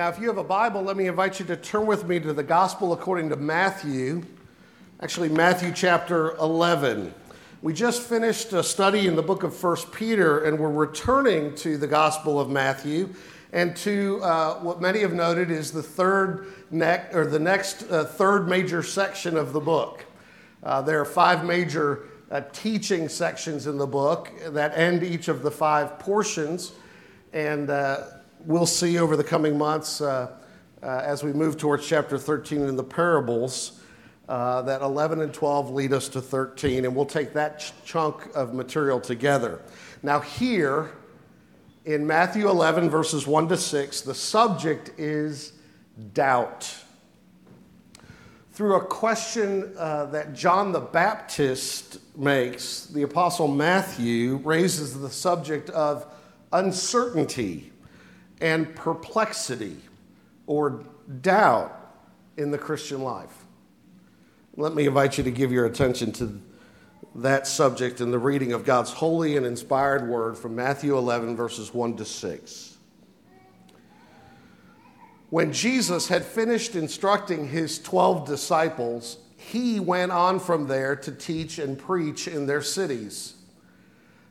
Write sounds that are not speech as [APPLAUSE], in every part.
Now, if you have a Bible, let me invite you to turn with me to the Gospel according to Matthew, actually, Matthew chapter 11. We just finished a study in the book of 1 Peter, and we're returning to the Gospel of Matthew and to uh, what many have noted is the third neck or the next uh, third major section of the book. Uh, there are five major uh, teaching sections in the book that end each of the five portions, and uh, we'll see over the coming months uh, uh, as we move towards chapter 13 in the parables uh, that 11 and 12 lead us to 13, and we'll take that ch- chunk of material together. Now, here in Matthew 11, verses 1 to 6, the subject is doubt. Through a question uh, that John the Baptist makes, the Apostle Matthew raises the subject of uncertainty and perplexity or doubt in the Christian life. Let me invite you to give your attention to that subject in the reading of God's holy and inspired word from Matthew 11, verses 1 to 6. When Jesus had finished instructing his 12 disciples, he went on from there to teach and preach in their cities.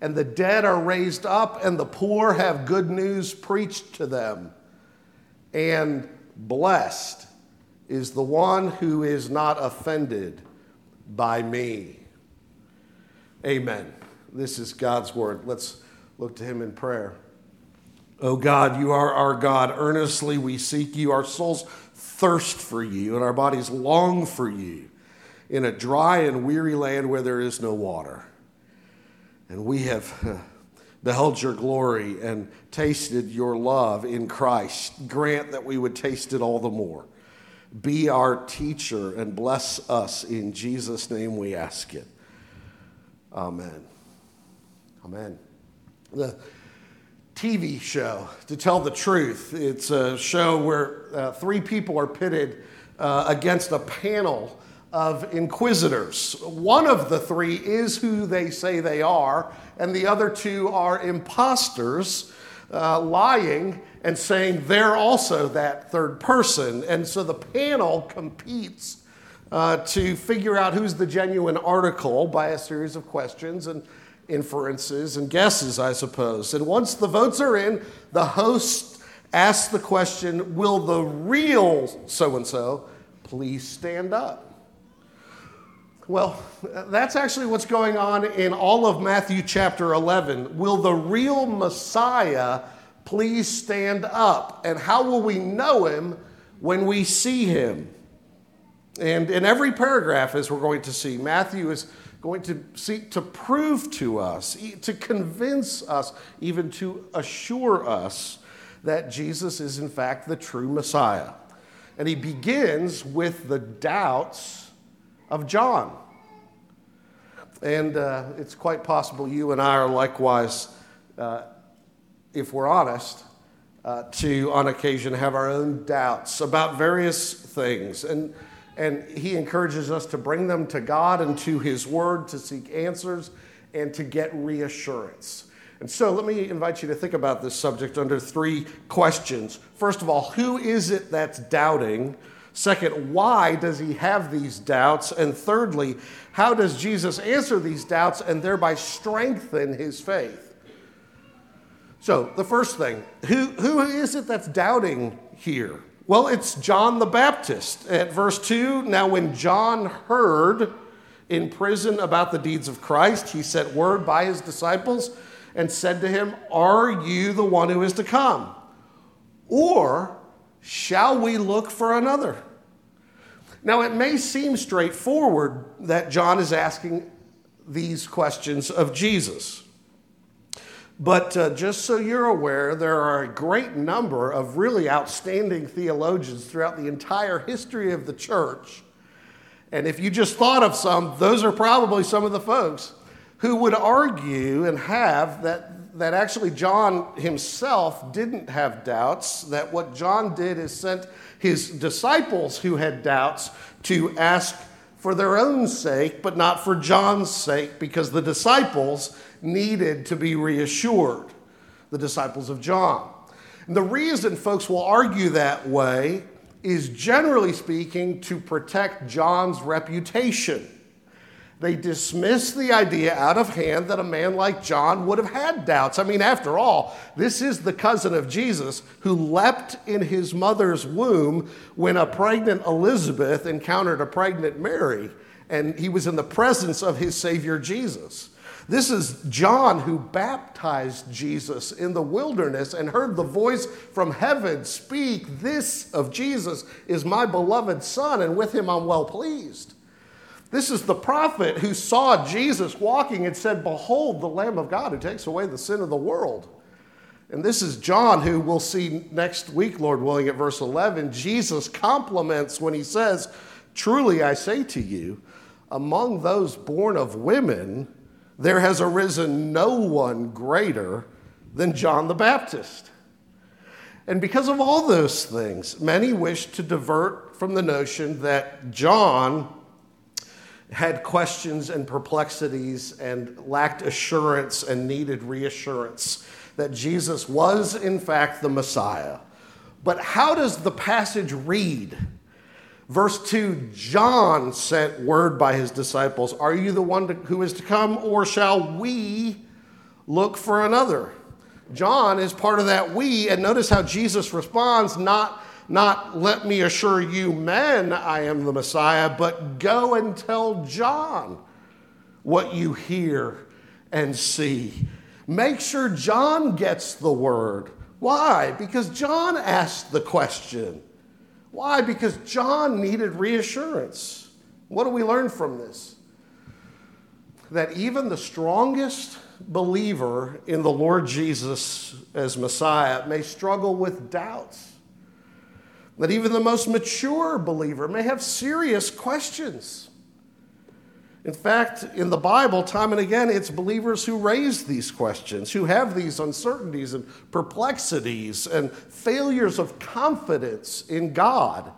and the dead are raised up, and the poor have good news preached to them. And blessed is the one who is not offended by me. Amen. This is God's word. Let's look to him in prayer. Oh God, you are our God. Earnestly we seek you. Our souls thirst for you, and our bodies long for you in a dry and weary land where there is no water and we have beheld your glory and tasted your love in Christ. Grant that we would taste it all the more. Be our teacher and bless us. In Jesus' name we ask it. Amen. Amen. The TV show, To Tell the Truth, it's a show where uh, three people are pitted uh, against a panel of inquisitors. One of the three is who they say they are, and the other two are imposters, uh, lying and saying they're also that third person. And so the panel competes uh, to figure out who's the genuine article by a series of questions and inferences and guesses, I suppose. And once the votes are in, the host asks the question Will the real so and so please stand up? Well, that's actually what's going on in all of Matthew chapter 11. Will the real Messiah please stand up? And how will we know him when we see him? And in every paragraph, as we're going to see, Matthew is going to seek to prove to us, to convince us, even to assure us that Jesus is in fact the true Messiah. And he begins with the doubts of John. And uh, it's quite possible you and I are likewise, uh, if we're honest, uh, to on occasion have our own doubts about various things. And, and he encourages us to bring them to God and to his word to seek answers and to get reassurance. And so let me invite you to think about this subject under three questions. First of all, who is it that's doubting? Second, why does he have these doubts? And thirdly, how does Jesus answer these doubts and thereby strengthen his faith? So, the first thing, who, who is it that's doubting here? Well, it's John the Baptist. At verse 2, now when John heard in prison about the deeds of Christ, he sent word by his disciples and said to him, Are you the one who is to come? Or Shall we look for another? Now, it may seem straightforward that John is asking these questions of Jesus. But uh, just so you're aware, there are a great number of really outstanding theologians throughout the entire history of the church. And if you just thought of some, those are probably some of the folks who would argue and have that, that actually John himself didn't have doubts, that what John did is sent his disciples who had doubts to ask for their own sake, but not for John's sake, because the disciples needed to be reassured, the disciples of John. And the reason folks will argue that way is generally speaking to protect John's reputation. They dismiss the idea out of hand that a man like John would have had doubts. I mean, after all, this is the cousin of Jesus who leapt in his mother's womb when a pregnant Elizabeth encountered a pregnant Mary, and he was in the presence of his Savior Jesus. This is John who baptized Jesus in the wilderness and heard the voice from heaven speak, This of Jesus is my beloved Son, and with him I'm well pleased. This is the prophet who saw Jesus walking and said, Behold, the Lamb of God who takes away the sin of the world. And this is John, who we'll see next week, Lord willing, at verse 11. Jesus compliments when he says, Truly I say to you, among those born of women, there has arisen no one greater than John the Baptist. And because of all those things, many wish to divert from the notion that John had questions and perplexities and lacked assurance and needed reassurance that Jesus was, in fact, the Messiah. But how does the passage read? Verse 2 John sent word by his disciples Are you the one to, who is to come, or shall we look for another? John is part of that we, and notice how Jesus responds not not let me assure you, men, I am the Messiah, but go and tell John what you hear and see. Make sure John gets the word. Why? Because John asked the question. Why? Because John needed reassurance. What do we learn from this? That even the strongest believer in the Lord Jesus as Messiah may struggle with doubts that even the most mature believer may have serious questions. In fact, in the Bible, time and again, it's believers who raise these questions, who have these uncertainties and perplexities and failures of confidence in God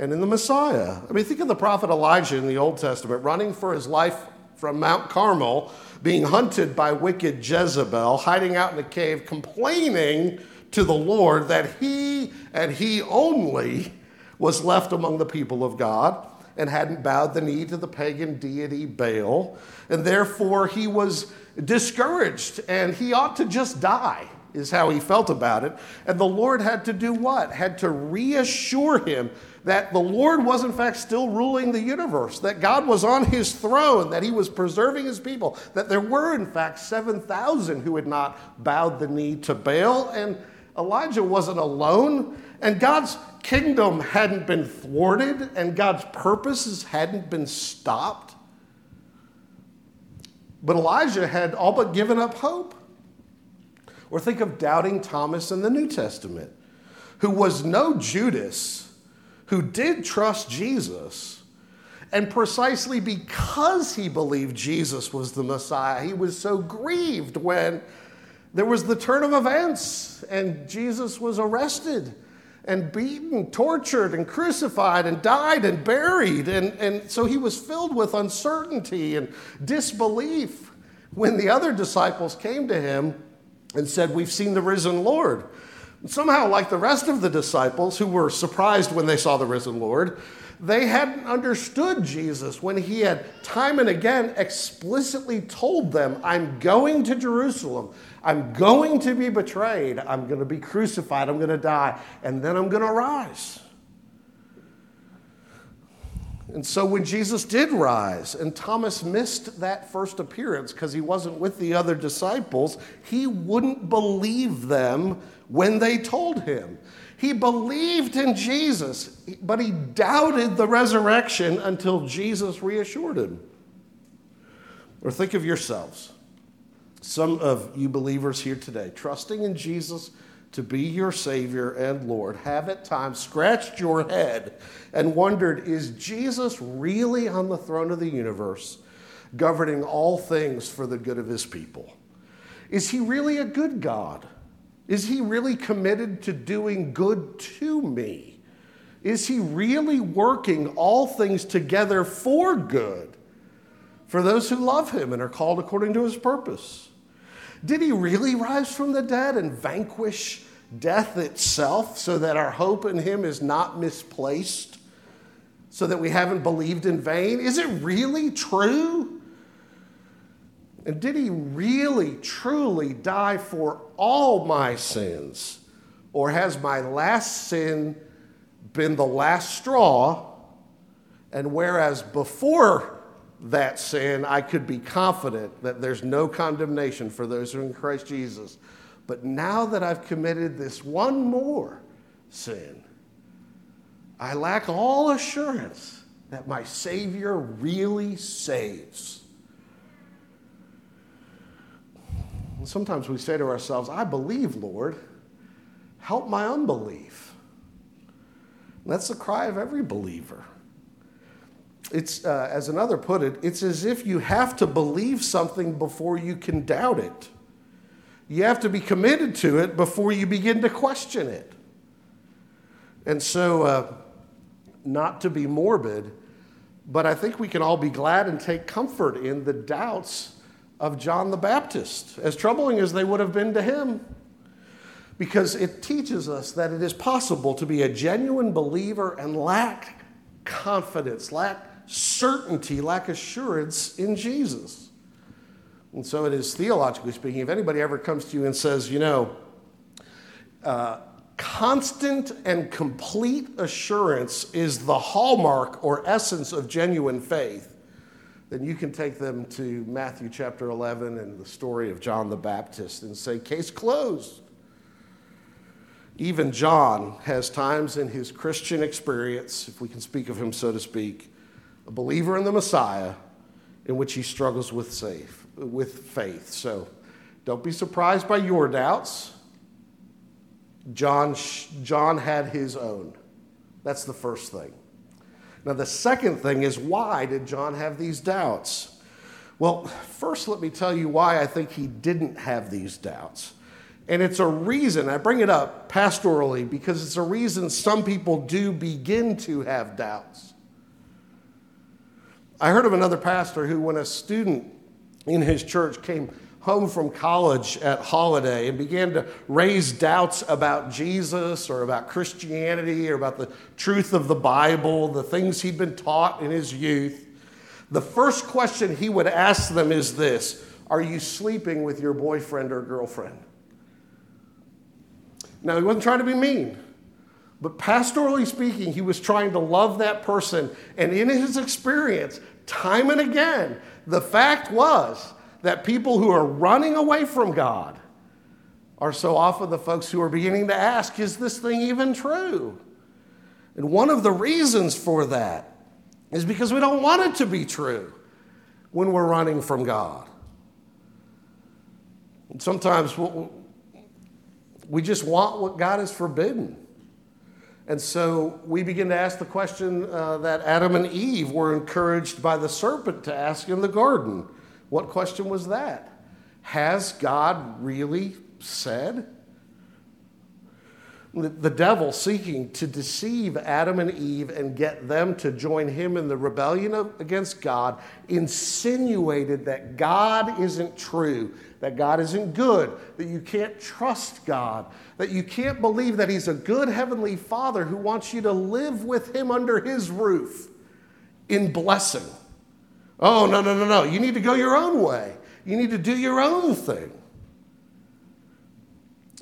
and in the Messiah. I mean, think of the prophet Elijah in the Old Testament running for his life from Mount Carmel, being hunted by wicked Jezebel, hiding out in a cave, complaining to the Lord that he and he only was left among the people of God and hadn't bowed the knee to the pagan deity Baal. And therefore, he was discouraged and he ought to just die, is how he felt about it. And the Lord had to do what? Had to reassure him that the Lord was, in fact, still ruling the universe, that God was on his throne, that he was preserving his people, that there were, in fact, 7,000 who had not bowed the knee to Baal. And Elijah wasn't alone, and God's kingdom hadn't been thwarted, and God's purposes hadn't been stopped. But Elijah had all but given up hope. Or think of doubting Thomas in the New Testament, who was no Judas, who did trust Jesus. And precisely because he believed Jesus was the Messiah, he was so grieved when there was the turn of events, and Jesus was arrested and beaten, tortured, and crucified, and died and buried. And, and so he was filled with uncertainty and disbelief when the other disciples came to him and said, We've seen the risen Lord. And somehow, like the rest of the disciples who were surprised when they saw the risen Lord, they hadn't understood Jesus when he had time and again explicitly told them, I'm going to Jerusalem. I'm going to be betrayed. I'm going to be crucified. I'm going to die. And then I'm going to rise. And so when Jesus did rise, and Thomas missed that first appearance because he wasn't with the other disciples, he wouldn't believe them when they told him. He believed in Jesus, but he doubted the resurrection until Jesus reassured him. Or think of yourselves. some of you believers here today, trusting in Jesus to be your Savior and Lord, have at times scratched your head and wondered is Jesus really on the throne of the universe, governing all things for the good of his people? Is he really a good God? Is he really committed to doing good to me? Is he really working all things together for good for those who love him and are called according to his purpose? Did he really rise from the dead and vanquish death itself so that our hope in him is not misplaced? So that we haven't believed in vain? Is it really true? And did he really, truly die for all my sins? Or has my last sin been the last straw? And whereas before that sin, I could be confident that there's no condemnation for those who are in Christ Jesus. But now that I've committed this one more sin, I lack all assurance that my Savior really saves. Sometimes we say to ourselves, I believe, Lord, help my unbelief. And that's the cry of every believer it's, uh, as another put it, it's as if you have to believe something before you can doubt it. You have to be committed to it before you begin to question it. And so, uh, not to be morbid, but I think we can all be glad and take comfort in the doubts of John the Baptist, as troubling as they would have been to him, because it teaches us that it is possible to be a genuine believer and lack confidence, lack certainty, lack assurance in Jesus. And so it is theologically speaking, if anybody ever comes to you and says, you know, uh, constant and complete assurance is the hallmark or essence of genuine faith, then you can take them to Matthew chapter 11 and the story of John the Baptist and say, case closed. Even John has times in his Christian experience, if we can speak of him so to speak, a believer in the Messiah in which he struggles with, safe, with faith. So don't be surprised by your doubts. John, John had his own. That's the first thing. Now, the second thing is why did John have these doubts? Well, first, let me tell you why I think he didn't have these doubts. And it's a reason, I bring it up pastorally because it's a reason some people do begin to have doubts. I heard of another pastor who, when a student in his church came home from college at holiday and began to raise doubts about Jesus or about Christianity or about the truth of the Bible, the things he'd been taught in his youth, the first question he would ask them is this Are you sleeping with your boyfriend or girlfriend? Now, he wasn't trying to be mean. But pastorally speaking, he was trying to love that person. And in his experience, time and again, the fact was that people who are running away from God are so often the folks who are beginning to ask, is this thing even true? And one of the reasons for that is because we don't want it to be true when we're running from God. And sometimes we just want what God has forbidden. And so we begin to ask the question uh, that Adam and Eve were encouraged by the serpent to ask in the garden. What question was that? Has God really said? The devil seeking to deceive Adam and Eve and get them to join him in the rebellion against God insinuated that God isn't true, that God isn't good, that you can't trust God, that you can't believe that He's a good Heavenly Father who wants you to live with Him under His roof in blessing. Oh, no, no, no, no. You need to go your own way, you need to do your own thing.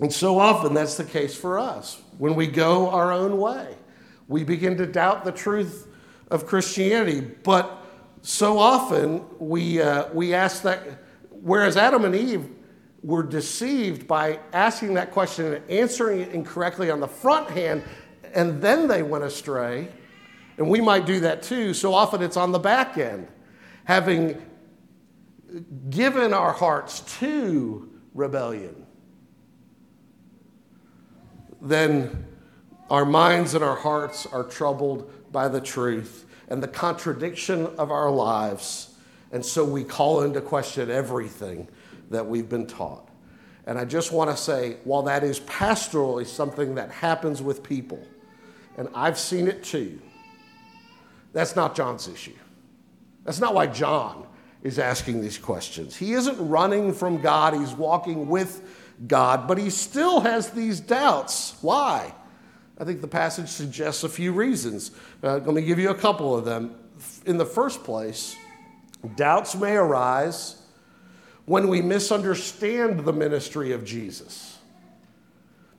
And so often that's the case for us. When we go our own way, we begin to doubt the truth of Christianity. But so often we, uh, we ask that Whereas Adam and Eve were deceived by asking that question and answering it incorrectly on the front hand, and then they went astray. And we might do that too. So often it's on the back end, having given our hearts to rebellion, then our minds and our hearts are troubled by the truth and the contradiction of our lives. And so we call into question everything that we've been taught. And I just want to say, while that is pastorally something that happens with people, and I've seen it too, that's not John's issue. That's not why John is asking these questions. He isn't running from God, he's walking with God, but he still has these doubts. Why? I think the passage suggests a few reasons. Uh, let me give you a couple of them. In the first place, doubts may arise when we misunderstand the ministry of Jesus.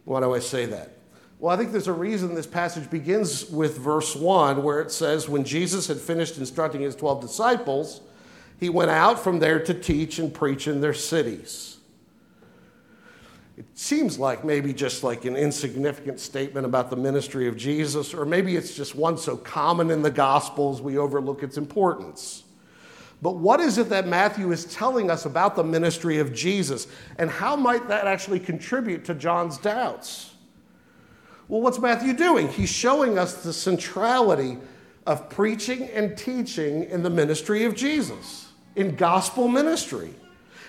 Why do I say that? Well, I think there's a reason this passage begins with verse 1, where it says, When Jesus had finished instructing his 12 disciples, he went out from there to teach and preach in their cities. It seems like maybe just like an insignificant statement about the ministry of Jesus, or maybe it's just one so common in the Gospels we overlook its importance. But what is it that Matthew is telling us about the ministry of Jesus, and how might that actually contribute to John's doubts? Well, what's Matthew doing? He's showing us the centrality of preaching and teaching in the ministry of Jesus, in gospel ministry.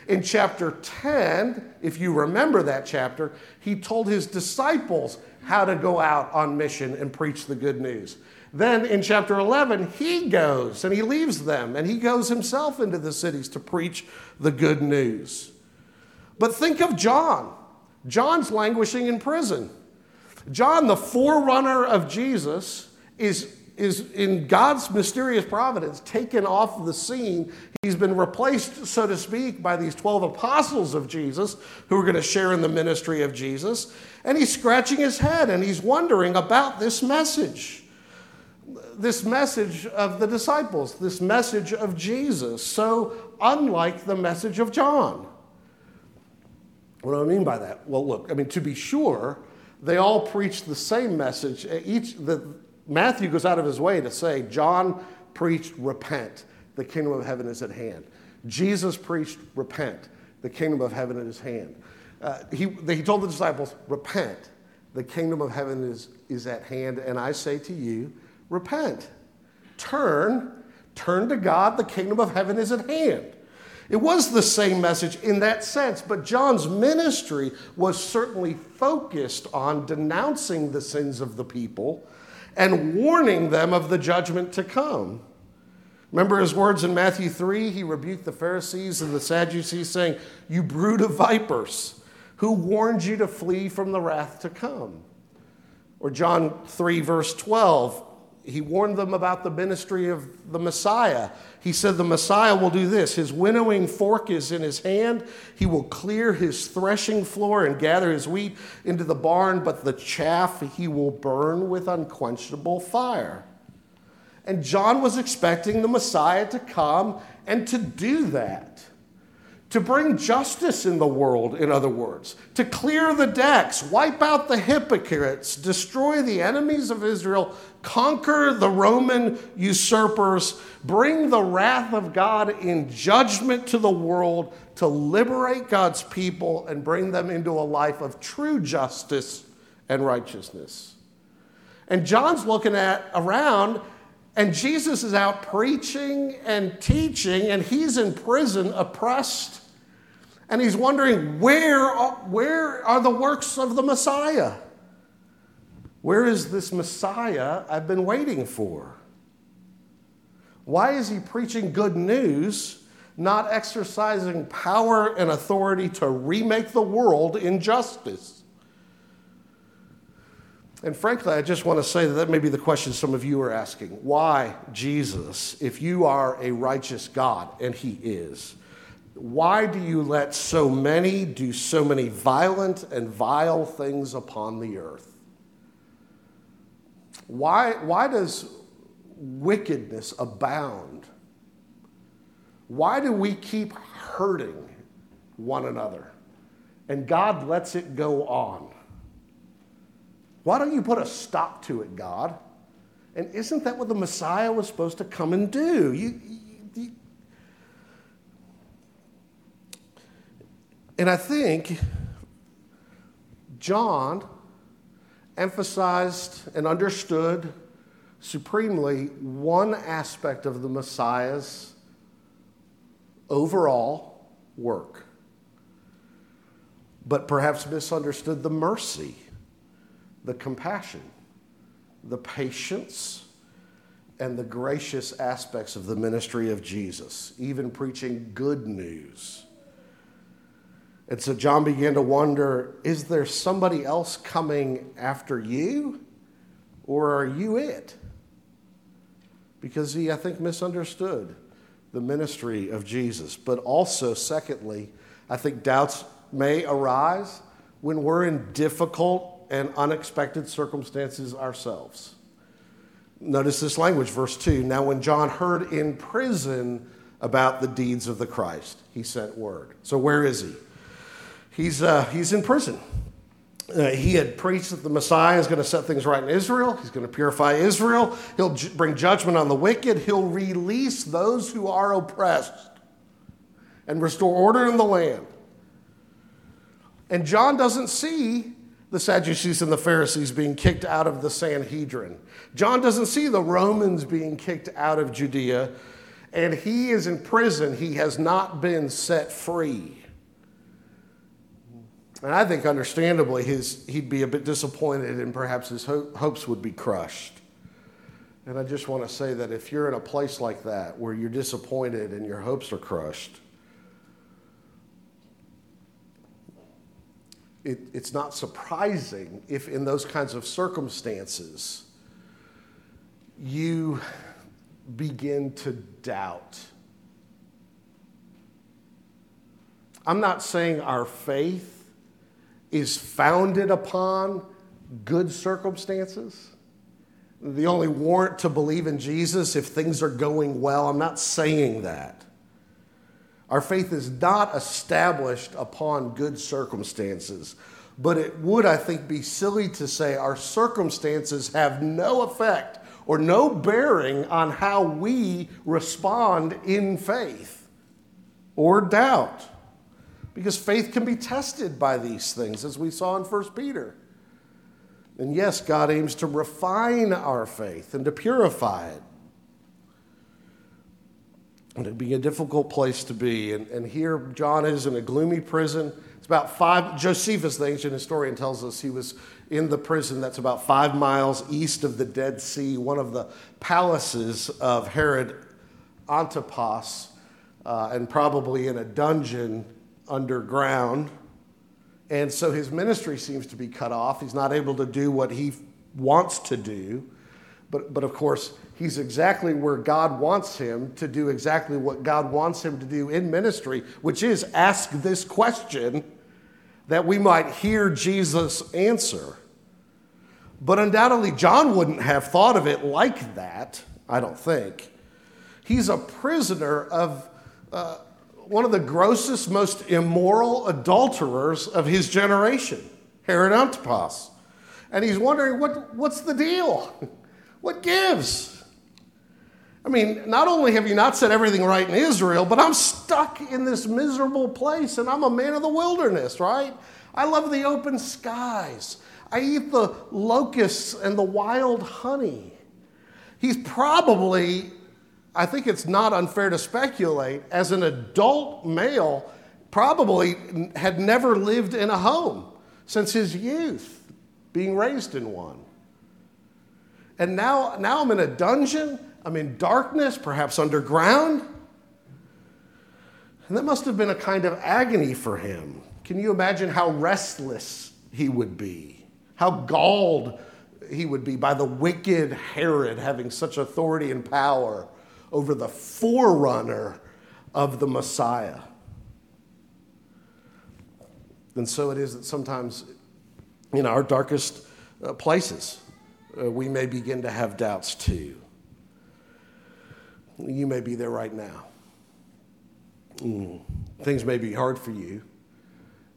In chapter 10, if you remember that chapter, he told his disciples how to go out on mission and preach the good news. Then in chapter 11, he goes and he leaves them and he goes himself into the cities to preach the good news. But think of John. John's languishing in prison. John, the forerunner of Jesus, is is in God's mysterious providence taken off the scene. He's been replaced, so to speak, by these 12 apostles of Jesus who are going to share in the ministry of Jesus. And he's scratching his head and he's wondering about this message. This message of the disciples, this message of Jesus, so unlike the message of John. What do I mean by that? Well, look, I mean, to be sure, they all preach the same message. Each, the, Matthew goes out of his way to say, John preached, repent, the kingdom of heaven is at hand. Jesus preached, repent, the kingdom of heaven is at hand. Uh, he, he told the disciples, repent, the kingdom of heaven is, is at hand. And I say to you, repent. Turn, turn to God, the kingdom of heaven is at hand. It was the same message in that sense, but John's ministry was certainly focused on denouncing the sins of the people and warning them of the judgment to come. Remember his words in Matthew 3? He rebuked the Pharisees and the Sadducees, saying, You brood of vipers, who warned you to flee from the wrath to come? Or John 3, verse 12, he warned them about the ministry of the Messiah. He said, The Messiah will do this. His winnowing fork is in his hand. He will clear his threshing floor and gather his wheat into the barn, but the chaff he will burn with unquenchable fire. And John was expecting the Messiah to come and to do that to bring justice in the world, in other words, to clear the decks, wipe out the hypocrites, destroy the enemies of Israel, conquer the Roman usurpers, bring the wrath of God in judgment to the world, to liberate God's people and bring them into a life of true justice and righteousness. And John's looking at around and Jesus is out preaching and teaching, and he's in prison, oppressed. And he's wondering, where where are the works of the Messiah? Where is this Messiah I've been waiting for? Why is he preaching good news, not exercising power and authority to remake the world in justice? And frankly, I just want to say that that may be the question some of you are asking. Why, Jesus, if you are a righteous God, and He is, why do you let so many do so many violent and vile things upon the earth? Why, why does wickedness abound? Why do we keep hurting one another? And God lets it go on. Why don't you put a stop to it, God? And isn't that what the Messiah was supposed to come and do? You, And I think John emphasized and understood supremely one aspect of the Messiah's overall work, but perhaps misunderstood the mercy, the compassion, the patience, and the gracious aspects of the ministry of Jesus, even preaching good news. And so John began to wonder is there somebody else coming after you, or are you it? Because he, I think, misunderstood the ministry of Jesus. But also, secondly, I think doubts may arise when we're in difficult and unexpected circumstances ourselves. Notice this language, verse 2. Now, when John heard in prison about the deeds of the Christ, he sent word. So, where is he? He's, uh, he's in prison. Uh, he had preached that the Messiah is going to set things right in Israel. He's going to purify Israel. He'll bring judgment on the wicked. He'll release those who are oppressed and restore order in the land. And John doesn't see the Sadducees and the Pharisees being kicked out of the Sanhedrin. John doesn't see the Romans being kicked out of Judea, and he is in prison. He has not been set free. And I think, understandably, his, he'd be a bit disappointed and perhaps his ho- hopes would be crushed. And I just want to say that if you're in a place like that where you're disappointed and your hopes are crushed, it, it's not surprising if, in those kinds of circumstances, you begin to doubt. I'm not saying our faith is founded upon good circumstances. The only warrant to believe in Jesus if things are going well. I'm not saying that. Our faith is not established upon good circumstances, but it would, I think, be silly to say our circumstances have no effect or no bearing on how we respond in faith or doubt. Because faith can be tested by these things, as we saw in 1 Peter. And yes, God aims to refine our faith and to purify it. And it'd be a difficult place to be. And, and here John is in a gloomy prison. It's about five, Josephus, the ancient historian, tells us he was in the prison that's about five miles east of the Dead Sea, one of the palaces of Herod Antipas, uh, and probably in a dungeon underground. And so his ministry seems to be cut off. He's not able to do what he wants to do. But, but of course, he's exactly where God wants him to do exactly what God wants him to do in ministry, which is ask this question that we might hear Jesus answer. But undoubtedly, John wouldn't have thought of it like that, I don't think. He's a prisoner of, uh, one of the grossest, most immoral adulterers of his generation, Herod Antipas. And he's wondering, what, what's the deal? [LAUGHS] What gives? I mean, not only have you not set everything right in Israel, but I'm stuck in this miserable place and I'm a man of the wilderness, right? I love the open skies. I eat the locusts and the wild honey. He's probably I think it's not unfair to speculate, as an adult male, probably had never lived in a home since his youth, being raised in one. And now, now I'm in a dungeon, I'm in darkness, perhaps underground. And that must have been a kind of agony for him. Can you imagine how restless he would be? How galled he would be by the wicked Herod having such authority and power over the forerunner of the Messiah. And so it is that sometimes in our darkest uh, places, uh, we may begin to have doubts too. You may be there right now. Mm. Things may be hard for you,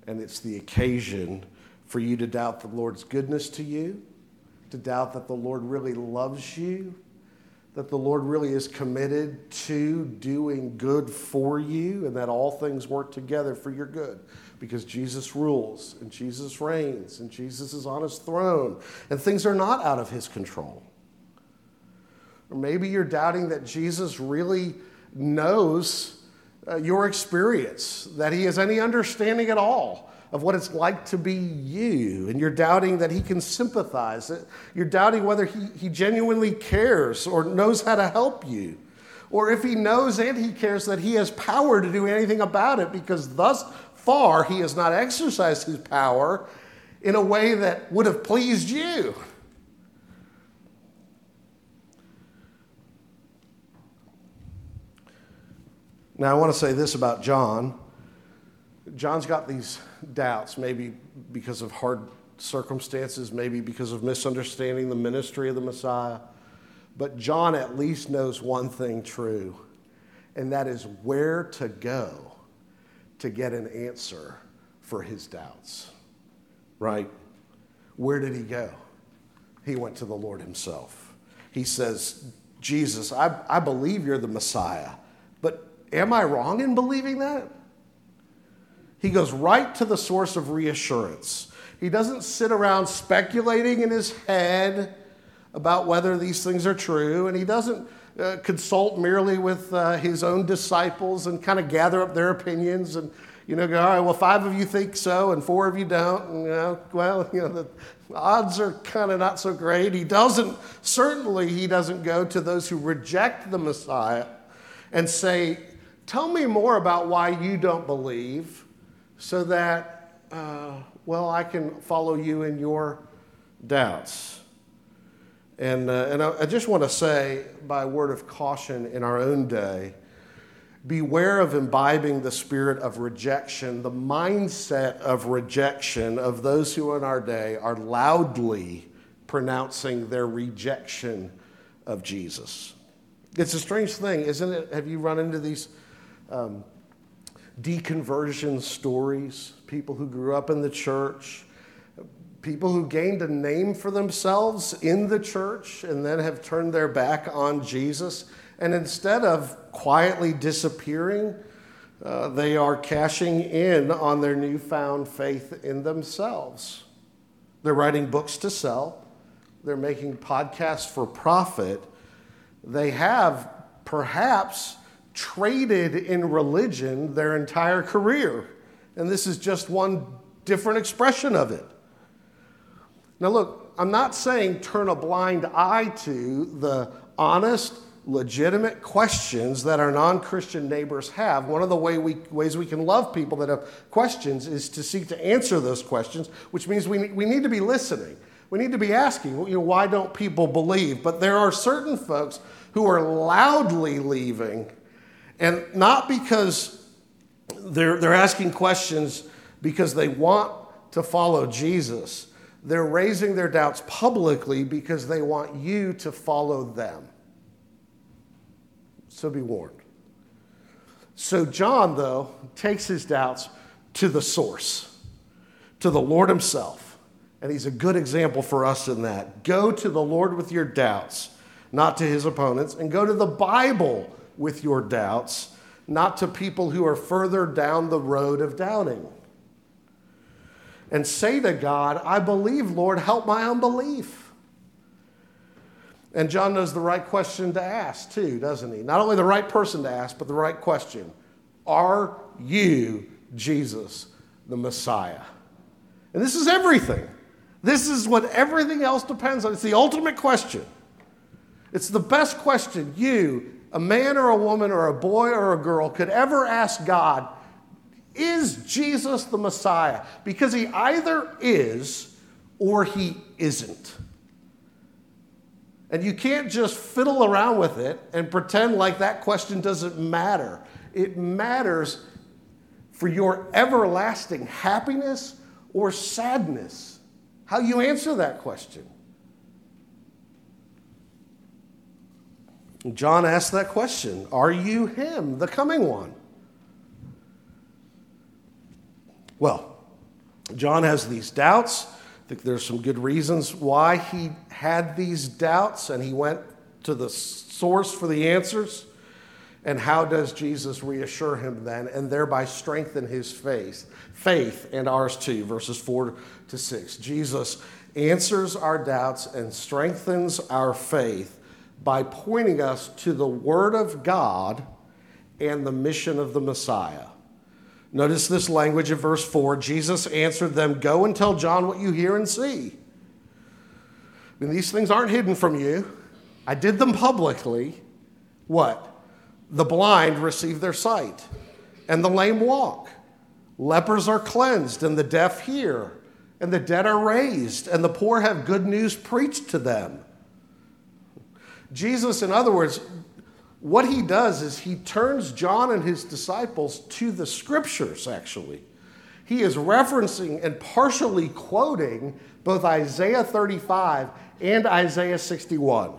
and it's the occasion for you to doubt the Lord's goodness to you, to doubt that the Lord really loves you, that the Lord really is committed to doing good for you and that all things work together for your good because Jesus rules and Jesus reigns and Jesus is on his throne and things are not out of his control. Or maybe you're doubting that Jesus really knows uh, your experience, that he has any understanding at all of what it's like to be you, and you're doubting that he can sympathize. You're doubting whether he, he genuinely cares or knows how to help you. Or if he knows and he cares that he has power to do anything about it, because thus far he has not exercised his power in a way that would have pleased you. Now, I want to say this about John. John's got these doubts, maybe because of hard circumstances, maybe because of misunderstanding the ministry of the Messiah. But John at least knows one thing true, and that is where to go to get an answer for his doubts. Right? Where did he go? He went to the Lord himself. He says, Jesus, I, I believe you're the Messiah, but Am I wrong in believing that? He goes right to the source of reassurance. He doesn't sit around speculating in his head about whether these things are true, and he doesn't uh, consult merely with uh, his own disciples and kind of gather up their opinions and you know go all right well five of you think so and four of you don't and, you know well [LAUGHS] you know the odds are kind of not so great he doesn't certainly he doesn't go to those who reject the messiah and say Tell me more about why you don't believe so that, uh, well, I can follow you in your doubts. And, uh, and I, I just want to say, by word of caution in our own day, beware of imbibing the spirit of rejection, the mindset of rejection of those who in our day are loudly pronouncing their rejection of Jesus. It's a strange thing, isn't it? Have you run into these um, deconversion stories, people who grew up in the church, people who gained a name for themselves in the church and then have turned their back on Jesus. And instead of quietly disappearing, uh, they are cashing in on their newfound faith in themselves. They're writing books to sell, they're making podcasts for profit. They have perhaps traded in religion their entire career. And this is just one different expression of it. Now, look, I'm not saying turn a blind eye to the honest, legitimate questions that our non Christian neighbors have. One of the way we, ways we can love people that have questions is to seek to answer those questions, which means we, we need to be listening. We need to be asking, you know, why don't people believe? But there are certain folks who are loudly leaving and not because they're, they're asking questions because they want to follow Jesus. They're raising their doubts publicly because they want you to follow them. So be warned. So, John, though, takes his doubts to the source, to the Lord Himself. And he's a good example for us in that. Go to the Lord with your doubts, not to his opponents, and go to the Bible with your doubts, not to people who are further down the road of doubting. And say to God, I believe, Lord, help my unbelief. And John knows the right question to ask, too, doesn't he? Not only the right person to ask, but the right question Are you Jesus, the Messiah? And this is everything. This is what everything else depends on. It's the ultimate question. It's the best question you, a man or a woman or a boy or a girl could ever ask God, is Jesus the Messiah? Because he either is or he isn't. And you can't just fiddle around with it and pretend like that question doesn't matter. It matters for your everlasting happiness or sadness. How you answer that question. John asked that question Are you him, the coming one? Well, John has these doubts. I think there's some good reasons why he had these doubts, and he went to the source for the answers? And how does Jesus reassure him then and thereby strengthen his faith? Faith and ours too, verses 4 to 6. Jesus answers our doubts and strengthens our faith by pointing us to the Word of God and the mission of the Messiah. Notice this language in verse 4 Jesus answered them, Go and tell John what you hear and see. I mean, these things aren't hidden from you. I did them publicly. What? The blind receive their sight, and the lame walk. Lepers are cleansed, and the deaf hear, and the dead are raised, and the poor have good news preached to them. Jesus, in other words, what he does is he turns John and his disciples to the scriptures, actually. He is referencing and partially quoting both Isaiah 35 and Isaiah 61.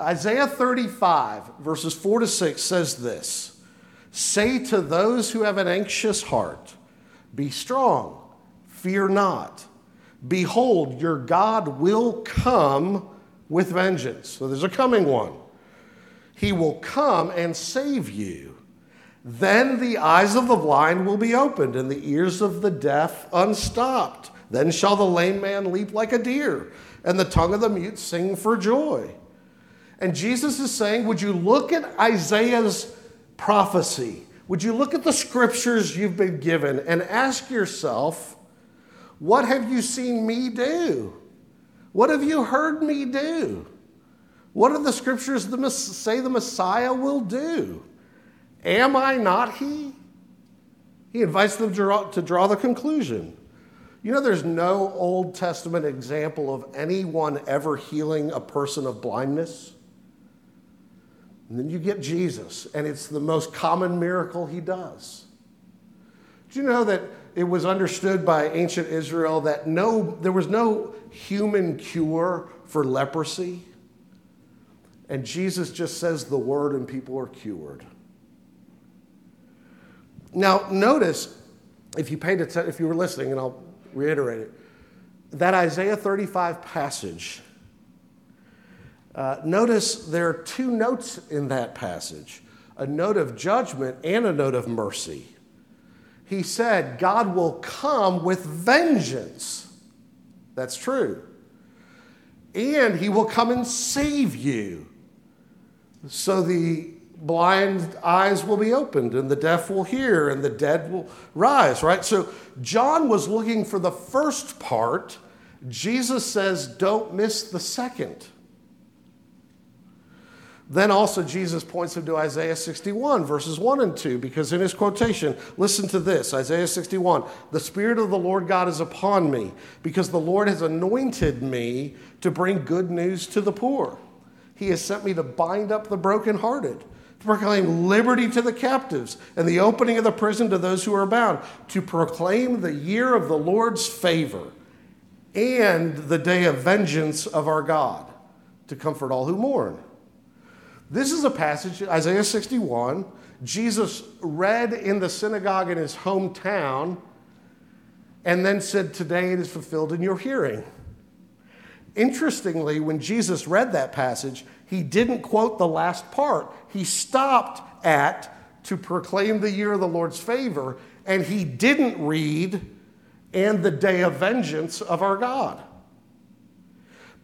Isaiah 35, verses 4 to 6 says this Say to those who have an anxious heart, Be strong, fear not. Behold, your God will come with vengeance. So there's a coming one. He will come and save you. Then the eyes of the blind will be opened and the ears of the deaf unstopped. Then shall the lame man leap like a deer, and the tongue of the mute sing for joy. And Jesus is saying, Would you look at Isaiah's prophecy? Would you look at the scriptures you've been given and ask yourself, What have you seen me do? What have you heard me do? What do the scriptures say the Messiah will do? Am I not He? He invites them to draw, to draw the conclusion. You know, there's no Old Testament example of anyone ever healing a person of blindness. And then you get Jesus, and it's the most common miracle he does. Do you know that it was understood by ancient Israel that no, there was no human cure for leprosy? And Jesus just says the word, and people are cured. Now, notice, if you paid attention, if you were listening, and I'll reiterate it, that Isaiah 35 passage uh, notice there are two notes in that passage a note of judgment and a note of mercy. He said, God will come with vengeance. That's true. And he will come and save you. So the blind eyes will be opened, and the deaf will hear, and the dead will rise, right? So John was looking for the first part. Jesus says, don't miss the second. Then also Jesus points him to Isaiah 61, verses 1 and 2, because in his quotation, listen to this Isaiah 61 The Spirit of the Lord God is upon me, because the Lord has anointed me to bring good news to the poor. He has sent me to bind up the brokenhearted, to proclaim liberty to the captives, and the opening of the prison to those who are bound, to proclaim the year of the Lord's favor and the day of vengeance of our God, to comfort all who mourn this is a passage, Isaiah 61, Jesus read in the synagogue in his hometown and then said, Today it is fulfilled in your hearing. Interestingly, when Jesus read that passage, he didn't quote the last part. He stopped at to proclaim the year of the Lord's favor, and he didn't read and the day of vengeance of our God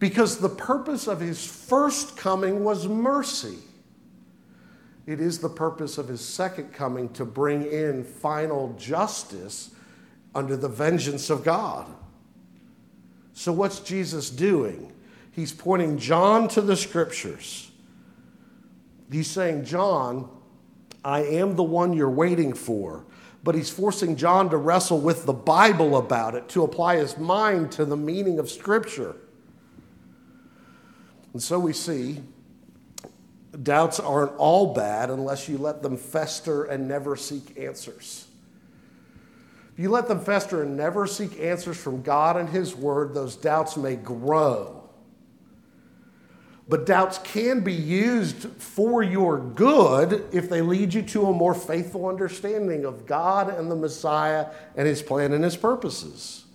because the purpose of his first coming was mercy. It is the purpose of his second coming to bring in final justice under the vengeance of God. So, what's Jesus doing? He's pointing John to the scriptures. He's saying, John, I am the one you're waiting for. But he's forcing John to wrestle with the Bible about it, to apply his mind to the meaning of Scripture. And so we see doubts aren't all bad unless you let them fester and never seek answers. If you let them fester and never seek answers from God and His Word, those doubts may grow. But doubts can be used for your good if they lead you to a more faithful understanding of God and the Messiah and His plan and His purposes.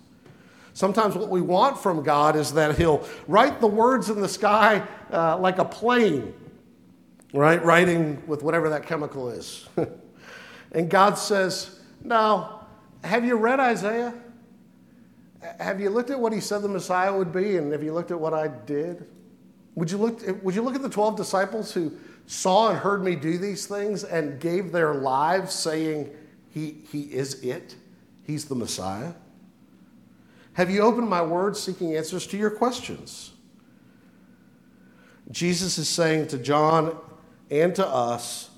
Sometimes what we want from God is that He'll write the words in the sky uh, like a plane, right? Writing with whatever that chemical is. [LAUGHS] and God says, Now, have you read Isaiah? Have you looked at what he said the Messiah would be? And have you looked at what I did? Would you look, would you look at the 12 disciples who saw and heard me do these things and gave their lives saying, He, he is it? He's the Messiah? Have you opened my words seeking answers to your questions? Jesus is saying to John and to us,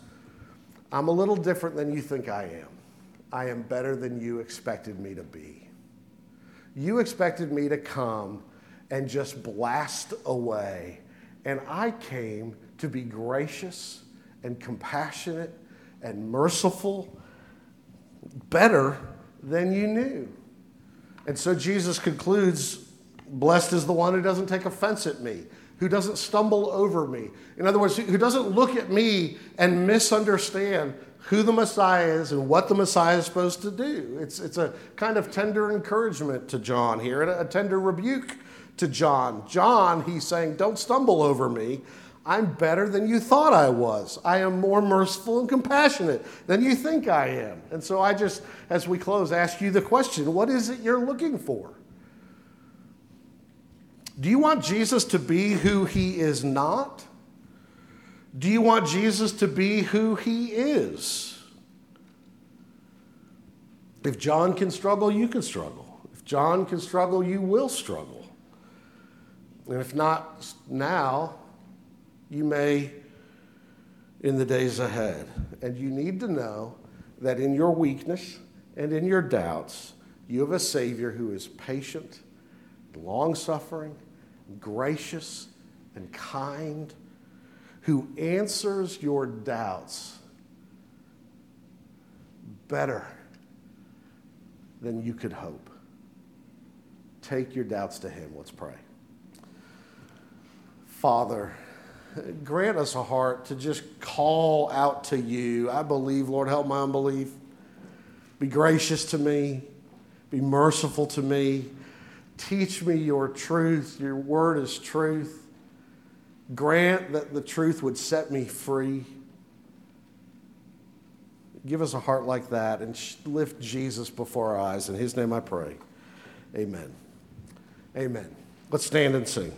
I'm a little different than you think I am. I am better than you expected me to be. You expected me to come and just blast away. And I came to be gracious and compassionate and merciful, better than you knew. And so Jesus concludes Blessed is the one who doesn't take offense at me, who doesn't stumble over me. In other words, who doesn't look at me and misunderstand who the Messiah is and what the Messiah is supposed to do. It's, it's a kind of tender encouragement to John here, and a tender rebuke to John. John, he's saying, Don't stumble over me. I'm better than you thought I was. I am more merciful and compassionate than you think I am. And so I just, as we close, ask you the question what is it you're looking for? Do you want Jesus to be who he is not? Do you want Jesus to be who he is? If John can struggle, you can struggle. If John can struggle, you will struggle. And if not now, you may in the days ahead. And you need to know that in your weakness and in your doubts, you have a Savior who is patient, long suffering, gracious, and kind who answers your doubts better than you could hope. Take your doubts to Him. Let's pray. Father, grant us a heart to just call out to you. I believe, Lord, help my unbelief. Be gracious to me, be merciful to me. Teach me your truth. Your word is truth. Grant that the truth would set me free. Give us a heart like that and lift Jesus before our eyes. In his name I pray. Amen. Amen. Let's stand and sing.